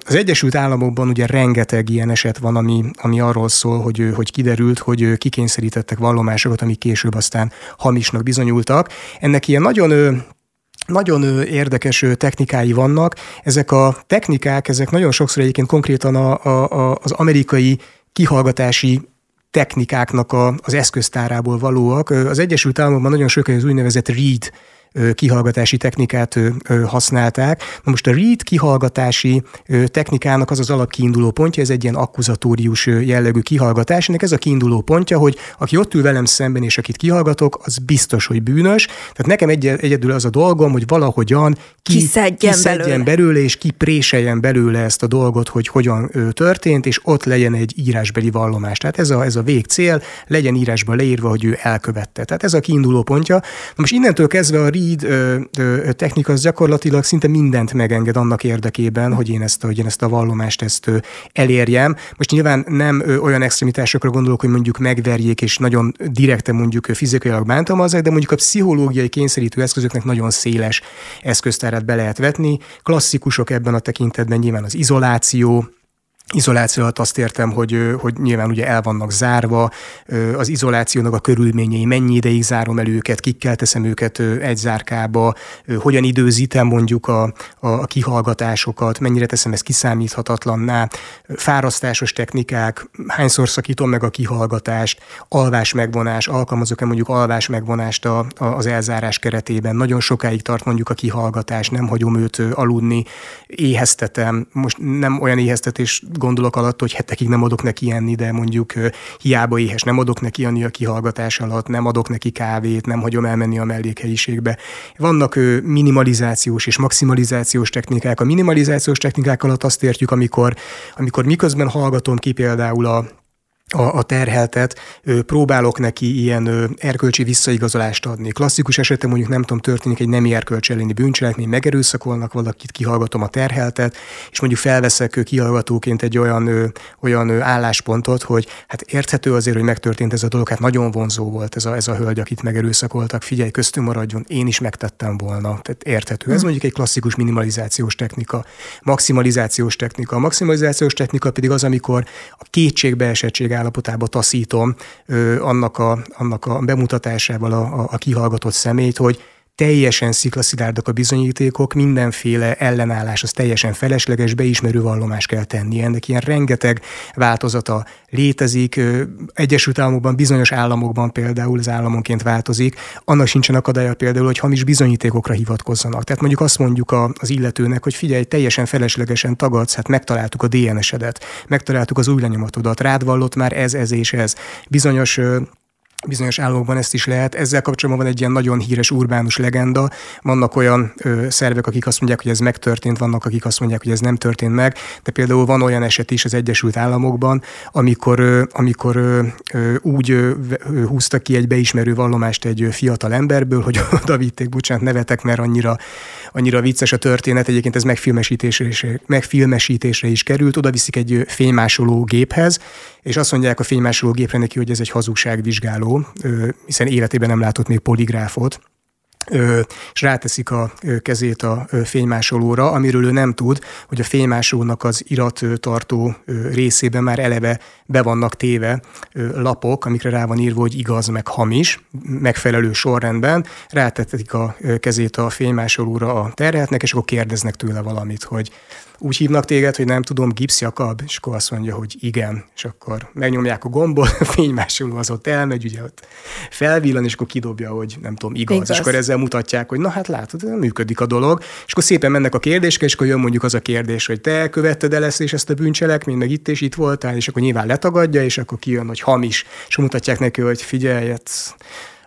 Az Egyesült Államokban ugye rengeteg ilyen eset van, ami, ami arról szól, hogy, hogy kiderült, hogy kikényszerítettek vallomásokat, amik később aztán hamisnak bizonyultak. Ennek ilyen nagyon nagyon érdekes technikái vannak. Ezek a technikák, ezek nagyon sokszor egyébként konkrétan a, a, a, az amerikai kihallgatási technikáknak a, az eszköztárából valóak. Az Egyesült Államokban nagyon sok az úgynevezett read kihallgatási technikát használták. Na most a read kihallgatási technikának az az alapkiinduló pontja, ez egy ilyen akkuzatórius jellegű kihallgatás. Ennek ez a kiinduló pontja, hogy aki ott ül velem szemben, és akit kihallgatok, az biztos, hogy bűnös. Tehát nekem egy, egyedül az a dolgom, hogy valahogyan ki, kiszedjen, kiszedjen belőle. belőle, és kipréseljen belőle ezt a dolgot, hogy hogyan történt, és ott legyen egy írásbeli vallomás. Tehát ez a, ez a végcél, legyen írásba leírva, hogy ő elkövette. Tehát ez a kiinduló pontja. Na most innentől kezdve a read ö, ö, technika az gyakorlatilag szinte mindent megenged annak érdekében, hogy én ezt, hogy én ezt a vallomást ezt ö, elérjem. Most nyilván nem ö, olyan extremitásokra gondolok, hogy mondjuk megverjék és nagyon direkten mondjuk fizikailag bántalmazzák, de mondjuk a pszichológiai kényszerítő eszközöknek nagyon széles eszköztárat be lehet vetni. Klasszikusok ebben a tekintetben nyilván az izoláció, Izoláció alatt azt értem, hogy, hogy nyilván ugye el vannak zárva, az izolációnak a körülményei, mennyi ideig zárom el őket, kikkel teszem őket egy zárkába, hogyan időzítem mondjuk a, a kihallgatásokat, mennyire teszem ezt kiszámíthatatlanná, fárasztásos technikák, hányszor szakítom meg a kihallgatást, alvás megvonás, alkalmazok-e mondjuk alvás megvonást a, a, az elzárás keretében, nagyon sokáig tart mondjuk a kihallgatás, nem hagyom őt aludni, éheztetem, most nem olyan éheztetés gondolok alatt, hogy hetekig nem adok neki enni, de mondjuk hiába éhes, nem adok neki enni a kihallgatás alatt, nem adok neki kávét, nem hagyom elmenni a mellékhelyiségbe. Vannak minimalizációs és maximalizációs technikák. A minimalizációs technikák alatt azt értjük, amikor, amikor miközben hallgatom ki például a a, a terheltet, próbálok neki ilyen erkölcsi visszaigazolást adni. Klasszikus esetben mondjuk nem tudom, történik egy nem erkölcs elleni bűncselekmény, megerőszakolnak valakit, kihallgatom a terheltet, és mondjuk felveszek kihallgatóként egy olyan, olyan álláspontot, hogy hát érthető azért, hogy megtörtént ez a dolog, hát nagyon vonzó volt ez a, ez a hölgy, akit megerőszakoltak, figyelj, köztünk maradjon, én is megtettem volna. Tehát érthető. Ez hm. mondjuk egy klasszikus minimalizációs technika. Maximalizációs technika. A maximalizációs technika pedig az, amikor a kétségbeesettség állapotába taszítom ö, annak, a, annak a bemutatásával a, a, a kihallgatott szemét, hogy teljesen sziklaszilárdak a bizonyítékok, mindenféle ellenállás az teljesen felesleges, beismerő vallomás kell tenni. Ennek ilyen rengeteg változata létezik. Egyesült Államokban, bizonyos államokban például az államonként változik. Annak sincsen akadálya például, hogy hamis bizonyítékokra hivatkozzanak. Tehát mondjuk azt mondjuk az illetőnek, hogy figyelj, teljesen feleslegesen tagadsz, hát megtaláltuk a DNS-edet, megtaláltuk az új lenyomatodat, rád vallott már ez, ez és ez. Bizonyos Bizonyos államokban ezt is lehet. Ezzel kapcsolatban van egy ilyen nagyon híres urbánus legenda. Vannak olyan ö, szervek, akik azt mondják, hogy ez megtörtént, vannak, akik azt mondják, hogy ez nem történt meg, de például van olyan eset is az Egyesült Államokban, amikor, ö, amikor ö, ö, úgy ö, húztak ki egy beismerő vallomást egy fiatal emberből, hogy oda vitték, bocsánat, nevetek, mert annyira, annyira vicces a történet. Egyébként ez megfilmesítésre is, megfilmesítésre is került. Oda viszik egy fénymásoló géphez, és azt mondják a fénymásoló gépre neki, hogy ez egy hazugságvizsgáló, hiszen életében nem látott még poligráfot, és ráteszik a kezét a fénymásolóra, amiről ő nem tud, hogy a fénymásolónak az irattartó részében már eleve be vannak téve lapok, amikre rá van írva, hogy igaz, meg hamis, megfelelő sorrendben, rátetik a kezét a fénymásolóra a terheltnek, és akkor kérdeznek tőle valamit, hogy úgy hívnak téged, hogy nem tudom, Gips Jakab, és akkor azt mondja, hogy igen, és akkor megnyomják a gombot, a fénymásoló az ott elmegy, ugye ott felvillan, és akkor kidobja, hogy nem tudom, igaz. igaz. És akkor ezzel mutatják, hogy na hát látod, működik a dolog. És akkor szépen mennek a kérdések, és akkor jön mondjuk az a kérdés, hogy te követted el ezt és ezt a bűncselekményt, meg itt és itt voltál, és akkor nyilván letagadja, és akkor kijön, hogy hamis, és mutatják neki, hogy figyelj, hát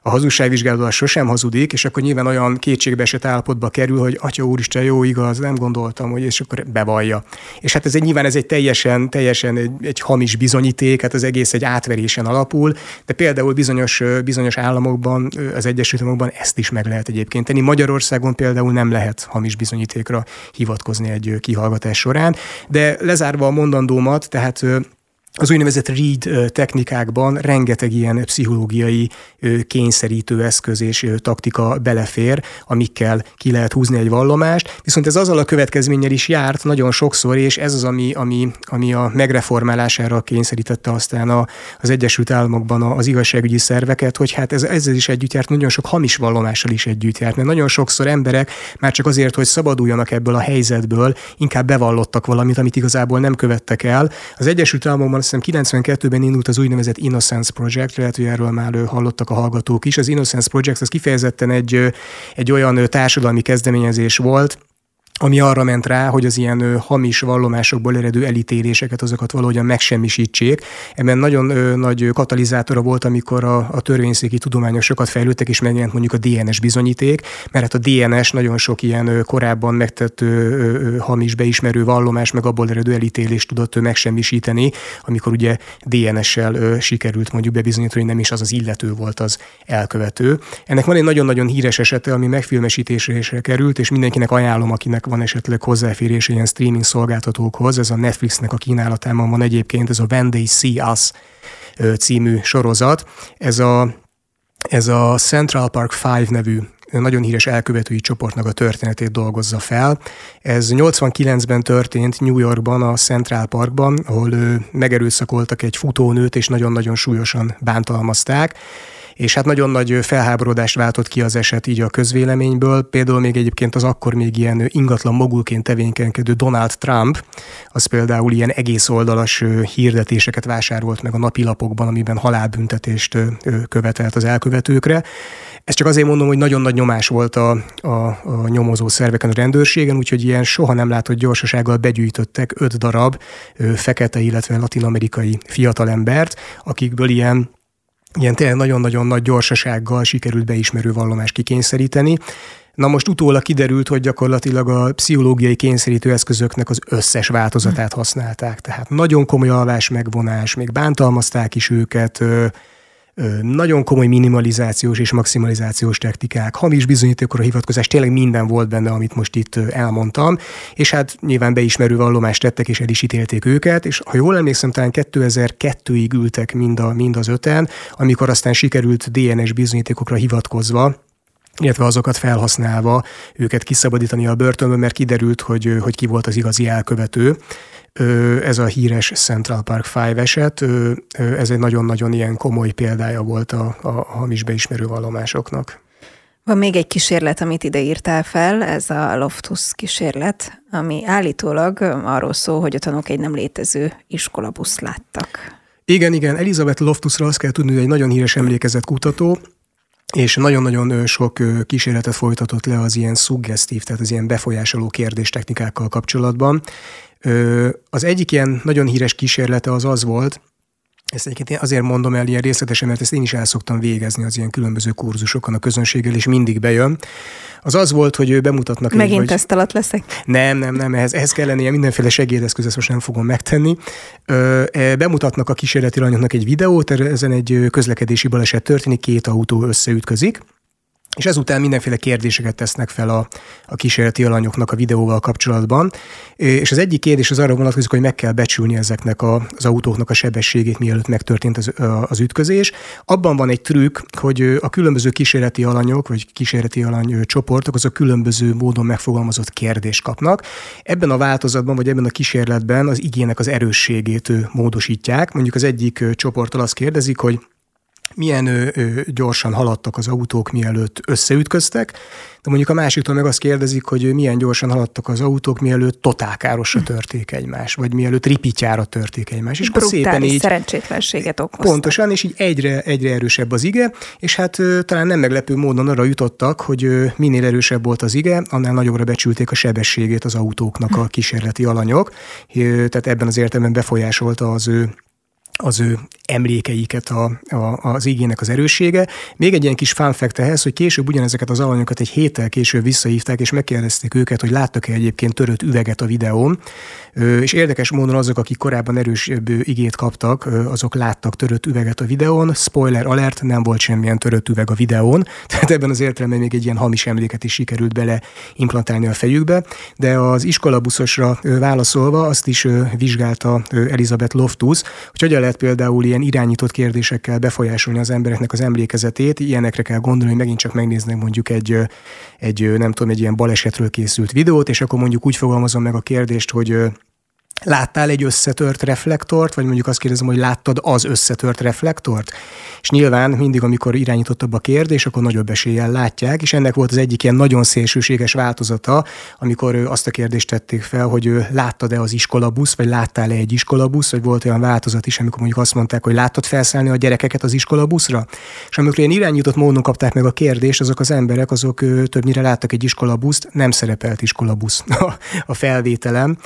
a hazugságvizsgálatban sosem hazudik, és akkor nyilván olyan kétségbeesett állapotba kerül, hogy atya úristen, jó, igaz, nem gondoltam, hogy és akkor bevallja. És hát ez egy nyilván ez egy teljesen, teljesen egy, egy hamis bizonyíték, hát az egész egy átverésen alapul, de például bizonyos, bizonyos államokban, az Egyesült Államokban ezt is meg lehet egyébként tenni. Magyarországon például nem lehet hamis bizonyítékra hivatkozni egy kihallgatás során, de lezárva a mondandómat, tehát az úgynevezett read technikákban rengeteg ilyen pszichológiai kényszerítő eszköz és taktika belefér, amikkel ki lehet húzni egy vallomást, viszont ez azzal a következménnyel is járt nagyon sokszor, és ez az, ami, ami, ami a megreformálására kényszerítette aztán a, az Egyesült Államokban az igazságügyi szerveket, hogy hát ez, ezzel is együtt járt, nagyon sok hamis vallomással is együtt járt, mert nagyon sokszor emberek már csak azért, hogy szabaduljanak ebből a helyzetből, inkább bevallottak valamit, amit igazából nem követtek el. Az Egyesült Államokban azt hiszem 92-ben indult az úgynevezett Innocence Project, lehet, hogy erről már hallottak a hallgatók is. Az Innocence Project az kifejezetten egy, egy olyan társadalmi kezdeményezés volt, ami arra ment rá, hogy az ilyen hamis vallomásokból eredő elítéléseket, azokat valahogyan megsemmisítsék. Ebben nagyon nagy katalizátora volt, amikor a, a törvényszéki tudományok sokat fejlődtek, és megjelent mondjuk a DNS bizonyíték, mert hát a DNS nagyon sok ilyen korábban megtett hamis beismerő vallomás, meg abból eredő elítélést tudott ö, megsemmisíteni, amikor ugye DNS-sel ö, sikerült mondjuk bebizonyítani, hogy nem is az az illető volt az elkövető. Ennek van egy nagyon-nagyon híres esete, ami megfilmesítésre került, és mindenkinek ajánlom, akinek van esetleg hozzáférés ilyen streaming szolgáltatókhoz, ez a Netflixnek a kínálatában van egyébként, ez a When They See Us című sorozat. Ez a, ez a Central Park 5 nevű nagyon híres elkövetői csoportnak a történetét dolgozza fel. Ez 89-ben történt New Yorkban, a Central Parkban, ahol megerőszakoltak egy futónőt, és nagyon-nagyon súlyosan bántalmazták és hát nagyon nagy felháborodást váltott ki az eset így a közvéleményből. Például még egyébként az akkor még ilyen ingatlan mogulként tevékenykedő Donald Trump, az például ilyen egész oldalas hirdetéseket vásárolt meg a napilapokban, amiben halálbüntetést követelt az elkövetőkre. Ezt csak azért mondom, hogy nagyon nagy nyomás volt a, a, a nyomozó szerveken, a rendőrségen, úgyhogy ilyen soha nem látott gyorsasággal begyűjtöttek öt darab ö, fekete, illetve latinamerikai fiatalembert, akikből ilyen ilyen tényleg nagyon-nagyon nagy gyorsasággal sikerült beismerő vallomást kikényszeríteni. Na most utólag kiderült, hogy gyakorlatilag a pszichológiai kényszerítő eszközöknek az összes változatát használták. Tehát nagyon komoly alvás megvonás, még bántalmazták is őket, nagyon komoly minimalizációs és maximalizációs technikák, hamis bizonyítékokra hivatkozás, tényleg minden volt benne, amit most itt elmondtam, és hát nyilván beismerő vallomást tettek, és el is ítélték őket, és ha jól emlékszem, talán 2002-ig ültek mind, a, mind az öten, amikor aztán sikerült DNS bizonyítékokra hivatkozva, illetve azokat felhasználva őket kiszabadítani a börtönből, mert kiderült, hogy, hogy ki volt az igazi elkövető ez a híres Central Park Five eset, ez egy nagyon-nagyon ilyen komoly példája volt a, a hamis beismerő vallomásoknak. Van még egy kísérlet, amit ide írtál fel, ez a Loftus kísérlet, ami állítólag arról szól, hogy a tanúk egy nem létező iskolabuszt láttak. Igen, igen, Elizabeth Loftusra azt kell tudni, hogy egy nagyon híres emlékezett kutató, és nagyon-nagyon sok kísérletet folytatott le az ilyen szuggesztív, tehát az ilyen befolyásoló kérdéstechnikákkal kapcsolatban. Az egyik ilyen nagyon híres kísérlete az az volt, ezt egyébként én azért mondom el ilyen részletesen, mert ezt én is el szoktam végezni az ilyen különböző kurzusokon a közönséggel, és mindig bejön. Az az volt, hogy ő bemutatnak... Megint egy, teszt alatt leszek? Nem, nem, nem, ehhez, ehhez kell lennie mindenféle segédeszköz, ezt most nem fogom megtenni. Ö, e, bemutatnak a kísérleti lányoknak egy videót, ezen egy közlekedési baleset történik, két autó összeütközik, és ezután mindenféle kérdéseket tesznek fel a, a kísérleti alanyoknak a videóval kapcsolatban. És az egyik kérdés az arra vonatkozik, hogy meg kell becsülni ezeknek a, az autóknak a sebességét, mielőtt megtörtént az, az ütközés. Abban van egy trükk, hogy a különböző kísérleti alanyok, vagy kísérleti alany csoportok, azok különböző módon megfogalmazott kérdést kapnak. Ebben a változatban, vagy ebben a kísérletben az igének az erősségét módosítják. Mondjuk az egyik csoporttal azt kérdezik, hogy milyen ö, ö, gyorsan haladtak az autók, mielőtt összeütköztek, de mondjuk a másiktól meg azt kérdezik, hogy milyen gyorsan haladtak az autók, mielőtt totálkárosra törték egymás, vagy mielőtt ripityára törték egymás. És akkor szépen így, szerencsétlenséget okoztak. Pontosan, és így egyre, egyre erősebb az ige, és hát ö, talán nem meglepő módon arra jutottak, hogy ö, minél erősebb volt az ige, annál nagyobbra becsülték a sebességét az autóknak a kísérleti alanyok, ö, tehát ebben az értelemben befolyásolta az ő az ő emlékeiket a, a, az igének az erőssége. Még egy ilyen kis fun fact ehhez, hogy később ugyanezeket az alanyokat egy héttel később visszahívták, és megkérdezték őket, hogy láttak-e egyébként törött üveget a videón. És érdekes módon azok, akik korábban erősebb igét kaptak, azok láttak törött üveget a videón. Spoiler alert, nem volt semmilyen törött üveg a videón, tehát ebben az értelemben még egy ilyen hamis emléket is sikerült bele implantálni a fejükbe. De az iskolabuszosra válaszolva azt is vizsgálta Elizabeth Loftus, hogy hogyan lehet például ilyen irányított kérdésekkel befolyásolni az embereknek az emlékezetét. Ilyenekre kell gondolni, hogy megint csak megnéznek mondjuk egy, egy nem tudom, egy ilyen balesetről készült videót, és akkor mondjuk úgy fogalmazom meg a kérdést, hogy Láttál egy összetört reflektort, vagy mondjuk azt kérdezem, hogy láttad az összetört reflektort? És nyilván mindig, amikor irányítottabb a kérdés, akkor nagyobb eséllyel látják, és ennek volt az egyik ilyen nagyon szélsőséges változata, amikor azt a kérdést tették fel, hogy láttad-e az iskolabusz, vagy láttál-e egy iskolabusz, vagy volt olyan változat is, amikor mondjuk azt mondták, hogy láttad felszállni a gyerekeket az iskolabuszra. És amikor ilyen irányított módon kapták meg a kérdést, azok az emberek, azok többnyire láttak egy iskolabuszt, nem szerepelt iskolabusz a felvételem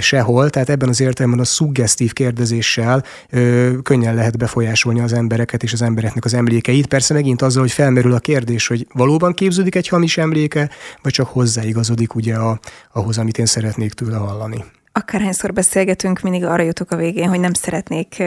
sehol, tehát ebben az értelemben a szuggesztív kérdezéssel ö, könnyen lehet befolyásolni az embereket és az embereknek az emlékeit. Persze megint azzal, hogy felmerül a kérdés, hogy valóban képződik egy hamis emléke, vagy csak hozzáigazodik ugye a, ahhoz, amit én szeretnék tőle hallani. Akárhányszor beszélgetünk, mindig arra jutok a végén, hogy nem szeretnék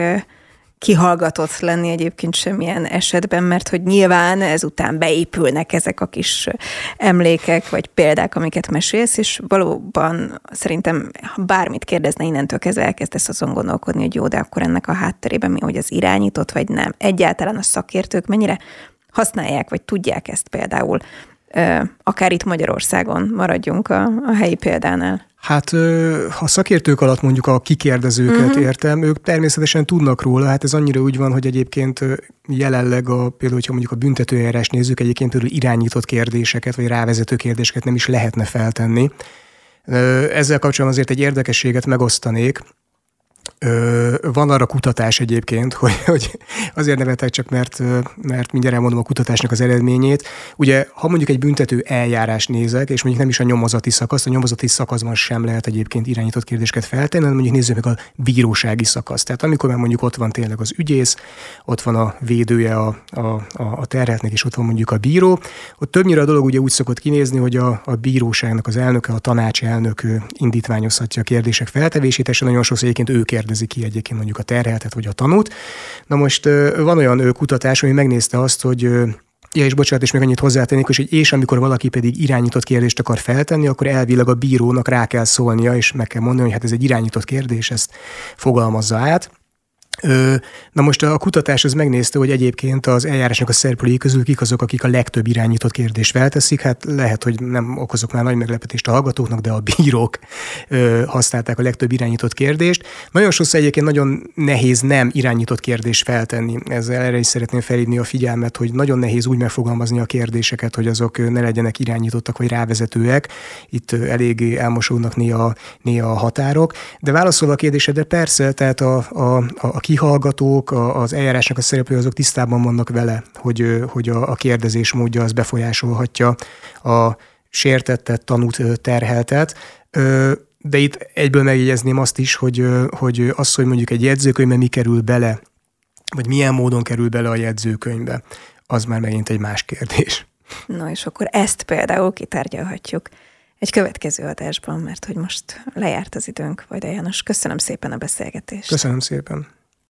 kihallgatott lenni egyébként semmilyen esetben, mert hogy nyilván ezután beépülnek ezek a kis emlékek, vagy példák, amiket mesélsz, és valóban szerintem, ha bármit kérdezne innentől kezdve elkezdesz azon gondolkodni, hogy jó, de akkor ennek a hátterében mi, hogy az irányított, vagy nem. Egyáltalán a szakértők mennyire használják, vagy tudják ezt például akár itt Magyarországon maradjunk a, a helyi példánál? Hát ha szakértők alatt mondjuk a kikérdezőket uh-huh. értem, ők természetesen tudnak róla, hát ez annyira úgy van, hogy egyébként jelenleg a, például, hogyha mondjuk a büntetőjárás nézzük, egyébként például irányított kérdéseket, vagy rávezető kérdéseket nem is lehetne feltenni. Ezzel kapcsolatban azért egy érdekességet megosztanék. Ö, van arra kutatás egyébként, hogy, hogy azért nevetek csak, mert, mert mindjárt elmondom a kutatásnak az eredményét. Ugye, ha mondjuk egy büntető eljárás nézek, és mondjuk nem is a nyomozati szakasz, a nyomozati szakaszban sem lehet egyébként irányított kérdéseket feltenni, hanem mondjuk nézzük meg a bírósági szakasz. Tehát amikor már mondjuk ott van tényleg az ügyész, ott van a védője a, a, a, a terhetnek, és ott van mondjuk a bíró, ott többnyire a dolog ugye úgy szokott kinézni, hogy a, a bíróságnak az elnöke, a tanács elnök indítványozhatja a kérdések feltevését, és nagyon sokszor egyébként ő kérdezi ki egyébként mondjuk a terheltet vagy a tanút. Na most van olyan kutatás, ami megnézte azt, hogy Ja, és bocsánat, és még annyit hozzátennék, hogy és amikor valaki pedig irányított kérdést akar feltenni, akkor elvileg a bírónak rá kell szólnia, és meg kell mondani, hogy hát ez egy irányított kérdés, ezt fogalmazza át. Na most a kutatás az megnézte, hogy egyébként az eljárásnak a szereplői közül kik azok, akik a legtöbb irányított kérdést felteszik. Hát lehet, hogy nem okozok már nagy meglepetést a hallgatóknak, de a bírók használták a legtöbb irányított kérdést. Nagyon sokszor egyébként nagyon nehéz nem irányított kérdést feltenni. Ezzel erre is szeretném felhívni a figyelmet, hogy nagyon nehéz úgy megfogalmazni a kérdéseket, hogy azok ne legyenek irányítottak vagy rávezetőek. Itt elég elmosódnak néha, néha a határok. De válaszolva a kérdésedre, persze, tehát a, a, a kihallgatók, az eljárásnak a szereplői azok tisztában vannak vele, hogy, hogy a, a kérdezés módja az befolyásolhatja a sértettet, tanút, terheltet. De itt egyből megjegyezném azt is, hogy, hogy az, hogy mondjuk egy jegyzőkönyvbe mi kerül bele, vagy milyen módon kerül bele a jegyzőkönyvbe, az már megint egy más kérdés. Na és akkor ezt például kitárgyalhatjuk egy következő adásban, mert hogy most lejárt az időnk. Vajda János, köszönöm szépen a beszélgetést. Köszönöm szépen.